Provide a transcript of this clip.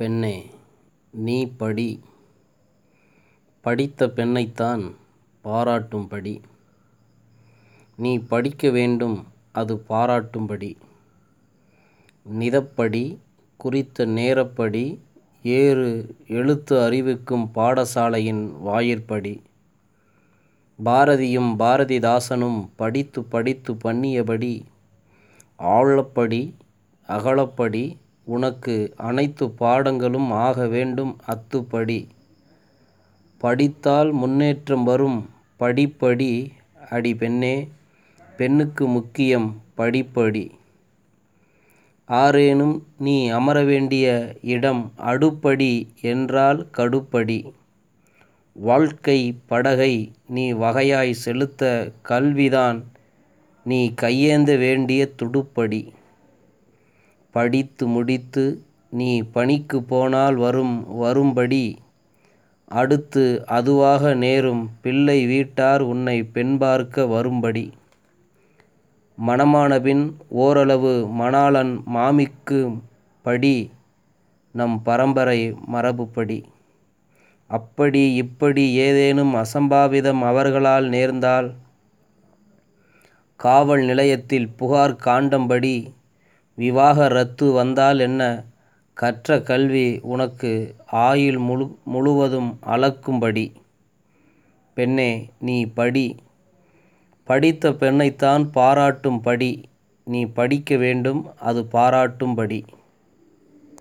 பெண்ணே நீ படி. படித்த பெண்ணைத்தான் பாராட்டும்படி நீ படிக்க வேண்டும் அது பாராட்டும்படி நிதப்படி குறித்த நேரப்படி ஏறு எழுத்து அறிவிக்கும் பாடசாலையின் வாயிற்படி. பாரதியும் பாரதிதாசனும் படித்து படித்து பண்ணியபடி ஆழப்படி அகலப்படி உனக்கு அனைத்து பாடங்களும் ஆக வேண்டும் அத்துப்படி. படித்தால் முன்னேற்றம் வரும். படிப்படி அடி பெண்ணே பெண்ணுக்கு முக்கியம் படிப்படி. ஆரேனும் நீ அமர வேண்டிய இடம் அடுப்படி என்றால் கடுப்படி. வாழ்க்கை படகை நீ வகையாய் செலுத்த கல்விதான். நீ கையேந்த வேண்டிய துடுப்படி. படித்து முடித்து நீ பணிக்கு போனால் வரும் வரும்படி. அடுத்து அதுவாக நேரும் பிள்ளை வீட்டார் உன்னை பெண் பார்க்க வரும்படி. மணமானபின் ஓரளவு மணாளன் மாமிக்கு படி நம் பரம்பரை மரபுப்படி. அப்படி இப்படி ஏதேனும் அசம்பாவிதம் அவர்களால் நேர்ந்தால் காவல் நிலையத்தில் புகார் காண்டம்படி விவாக ரத்து வந்தால் என்ன? கற்ற கல்வி உனக்கு ஆயுள் முழு முழுவதும் அளக்கும்படி. பெண்ணே நீ படி. படித்த பெண்ணைத்தான் பாராட்டும் படி நீ படிக்க வேண்டும் அது பாராட்டும்படி.